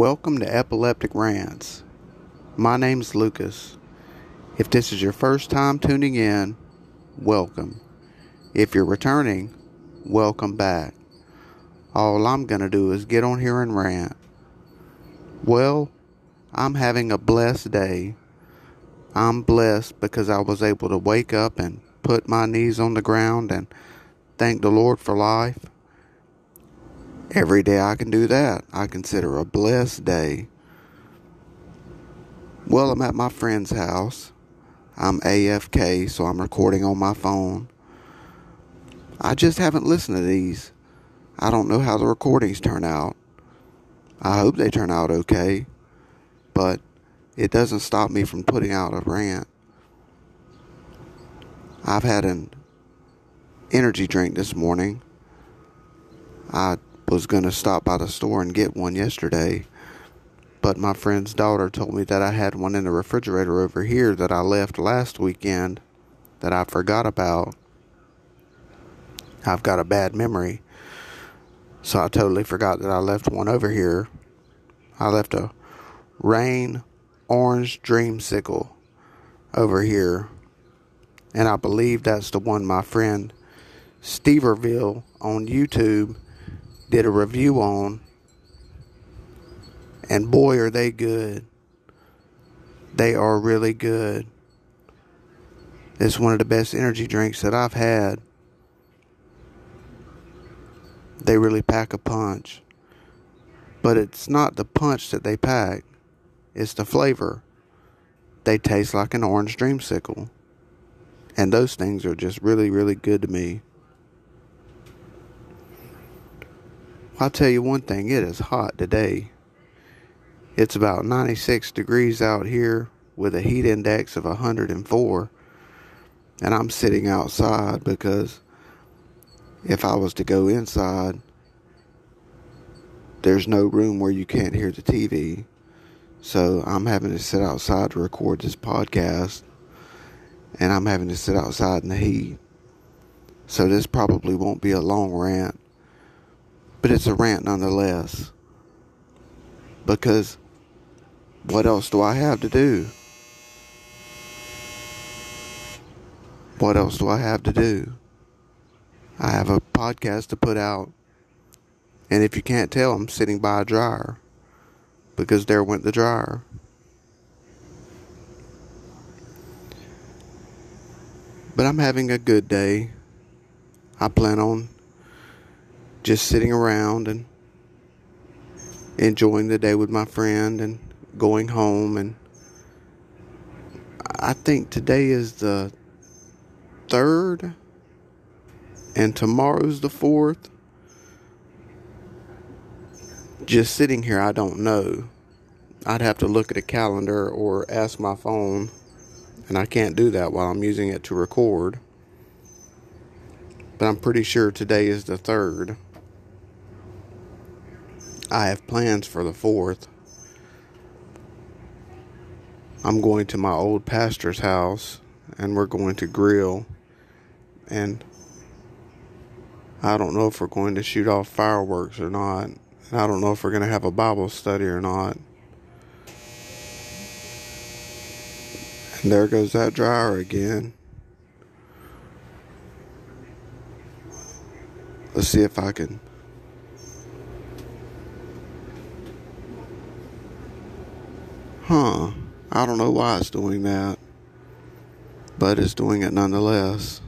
Welcome to Epileptic Rants. My name's Lucas. If this is your first time tuning in, welcome. If you're returning, welcome back. All I'm going to do is get on here and rant. Well, I'm having a blessed day. I'm blessed because I was able to wake up and put my knees on the ground and thank the Lord for life. Every day I can do that, I consider a blessed day. Well, I'm at my friend's house. I'm AFK, so I'm recording on my phone. I just haven't listened to these. I don't know how the recordings turn out. I hope they turn out okay, but it doesn't stop me from putting out a rant. I've had an energy drink this morning. I was going to stop by the store and get one yesterday, but my friend's daughter told me that I had one in the refrigerator over here that I left last weekend that I forgot about. I've got a bad memory, so I totally forgot that I left one over here. I left a Reign Orange Dreamsicle over here, and I believe that's the one my friend Steverville on YouTube did a review on, and boy, are they good. They are really good. It's one of the best energy drinks that I've had. They really pack a punch. But it's not the punch that they pack, it's the flavor. They taste like an orange dreamsicle. And those things are just really, really good to me. I'll tell you one thing, it is hot today. It's about 96 degrees out here with a heat index of 104. And I'm sitting outside because if I was to go inside, there's no room where you can't hear the TV. So I'm having to sit outside to record this podcast. And I'm having to sit outside in the heat. So this probably won't be a long rant but it's a rant nonetheless. Because what else do I have to do? What else do I have to do? I have a podcast to put out. And if you can't tell, I'm sitting by a dryer. Because there went the dryer. But I'm having a good day. I plan on just sitting around and enjoying the day with my friend and going home and I think today is the third and tomorrow's the fourth. Just sitting here, I don't know. I'd have to look at a calendar or ask my phone, and I can't do that while I'm using it to record. But I'm pretty sure today is the third. I have plans for the 4th. I'm going to my old pastor's house and we're going to grill. And I don't know if we're going to shoot off fireworks or not. And I don't know if we're going to have a Bible study or not. And there goes that dryer again. Let's see if I can Huh. I don't know why it's doing that. But it's doing it nonetheless.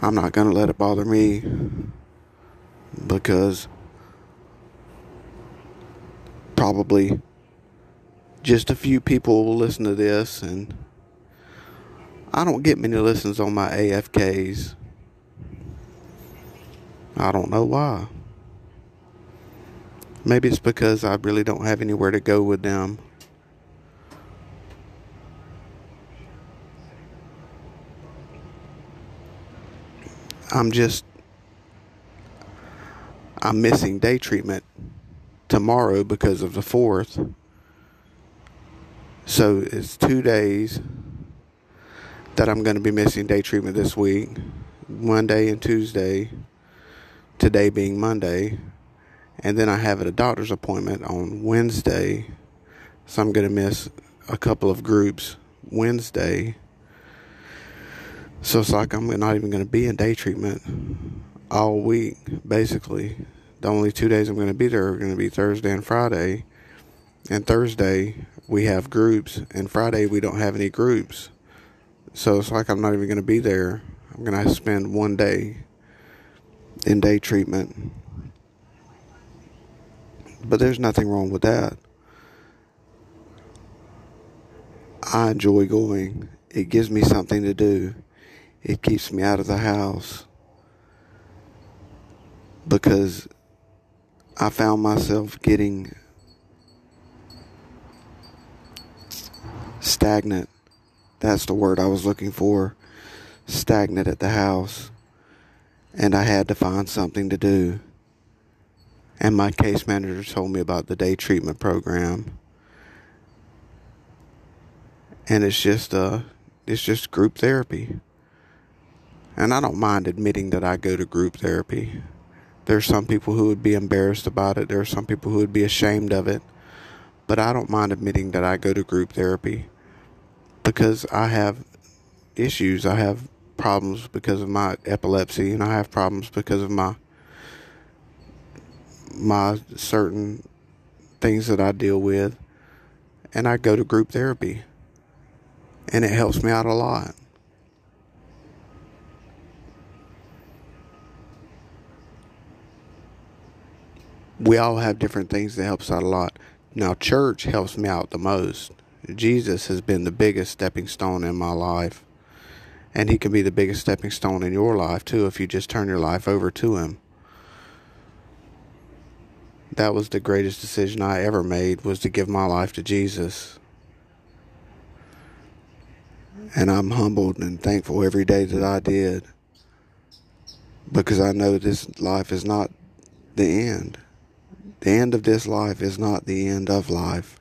I'm not going to let it bother me because probably just a few people will listen to this and I don't get many listens on my AFKs. I don't know why. Maybe it's because I really don't have anywhere to go with them. I'm just I'm missing day treatment tomorrow because of the 4th. So it's 2 days that I'm going to be missing day treatment this week. Monday and Tuesday. today being Monday. And then I have a doctor's appointment on Wednesday. So I'm going to miss a couple of groups Wednesday. So it's like I'm not even going to be in day treatment all week, basically. The only two days I'm going to be there are going to be Thursday and Friday. And Thursday we have groups, and Friday we don't have any groups. So it's like I'm not even going to be there. I'm going to spend one day in day treatment. But there's nothing wrong with that. I enjoy going. It gives me something to do. It keeps me out of the house. Because I found myself getting stagnant. That's the word I was looking for. Stagnant at the house. And I had to find something to do. And my case manager told me about the day treatment program. And it's just uh it's just group therapy. And I don't mind admitting that I go to group therapy. There's some people who would be embarrassed about it. There are some people who would be ashamed of it. But I don't mind admitting that I go to group therapy because I have issues. I have problems because of my epilepsy and I have problems because of my my certain things that I deal with and I go to group therapy and it helps me out a lot. We all have different things that helps out a lot. Now church helps me out the most. Jesus has been the biggest stepping stone in my life. And he can be the biggest stepping stone in your life too if you just turn your life over to him. That was the greatest decision I ever made was to give my life to Jesus. And I'm humbled and thankful every day that I did. Because I know this life is not the end. The end of this life is not the end of life.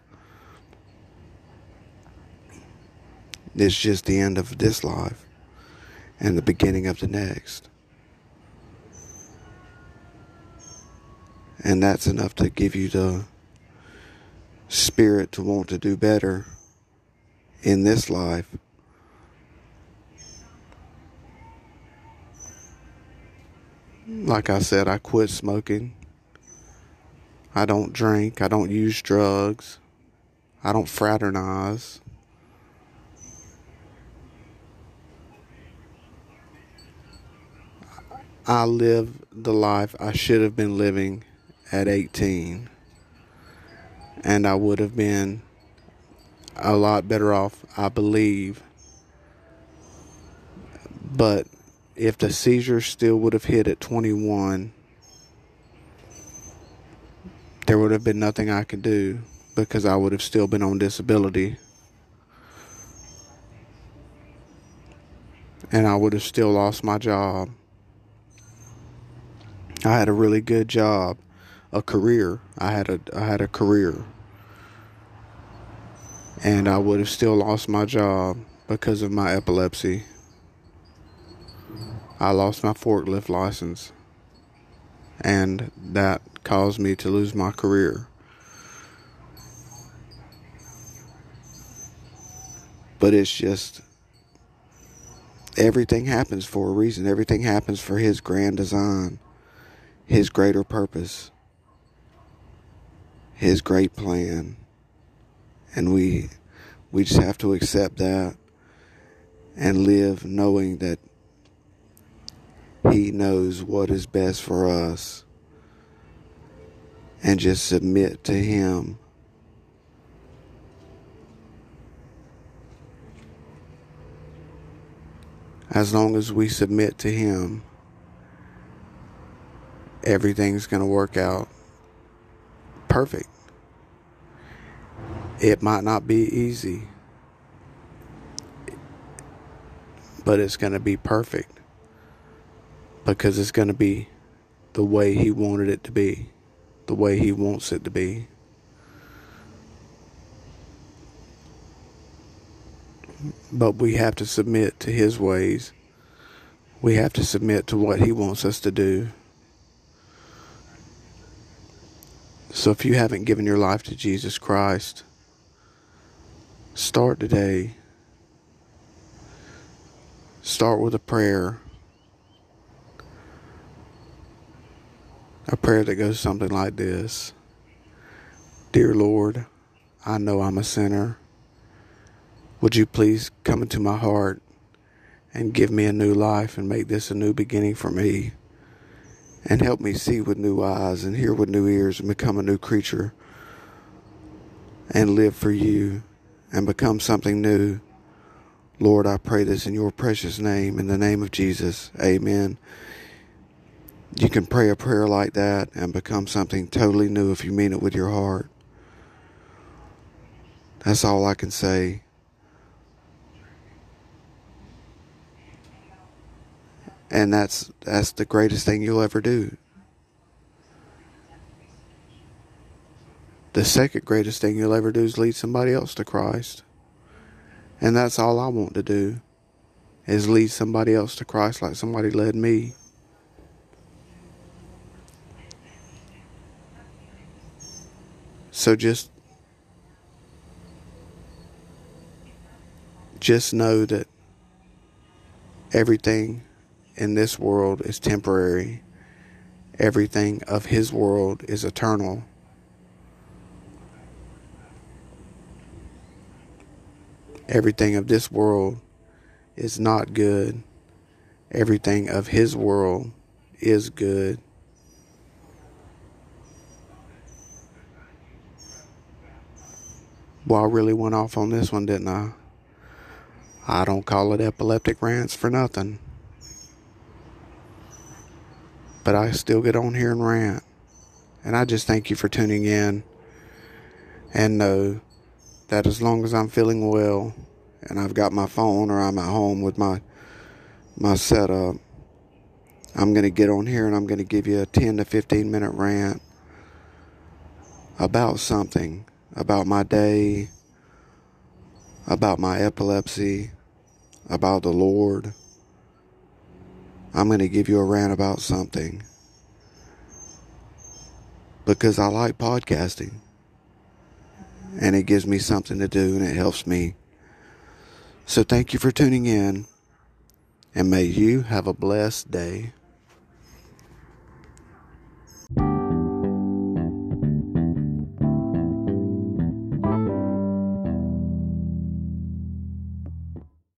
It's just the end of this life and the beginning of the next. And that's enough to give you the spirit to want to do better in this life. Like I said, I quit smoking. I don't drink. I don't use drugs. I don't fraternize. I live the life I should have been living at 18. And I would have been a lot better off, I believe. But if the seizure still would have hit at 21, there would have been nothing I could do because I would have still been on disability. And I would have still lost my job. I had a really good job, a career. I had a I had a career. And I would have still lost my job because of my epilepsy. I lost my forklift license. And that caused me to lose my career. But it's just everything happens for a reason. Everything happens for his grand design his greater purpose, his great plan. And we we just have to accept that and live knowing that he knows what is best for us and just submit to him. As long as we submit to him, everything's going to work out perfect. It might not be easy, but it's going to be perfect because it's going to be the way He wanted it to be, the way He wants it to be. But we have to submit to His ways. We have to submit to what He wants us to do. So if you haven't given your life to Jesus Christ, start today. Start with a prayer. A prayer that goes something like this Dear Lord, I know I'm a sinner. Would you please come into my heart and give me a new life and make this a new beginning for me? And help me see with new eyes and hear with new ears and become a new creature and live for you and become something new. Lord, I pray this in your precious name, in the name of Jesus. Amen. You can pray a prayer like that and become something totally new if you mean it with your heart. That's all I can say. And that's that's the greatest thing you'll ever do. The second greatest thing you'll ever do is lead somebody else to Christ. And that's all I want to do is lead somebody else to Christ like somebody led me. So just just know that everything in this world is temporary. Everything of his world is eternal. Everything of this world is not good. Everything of his world is good. Well, I really went off on this one, didn't I? I don't call it epileptic rants for nothing. But I still get on here and rant. And I just thank you for tuning in. And know that as long as I'm feeling well and I've got my phone or I'm at home with my my setup, I'm going to get on here and I'm going to give you a 10 to 15 minute rant about something, about my day, about my epilepsy, about the Lord. I'm going to give you a rant about something because I like podcasting and it gives me something to do and it helps me. So thank you for tuning in and may you have a blessed day.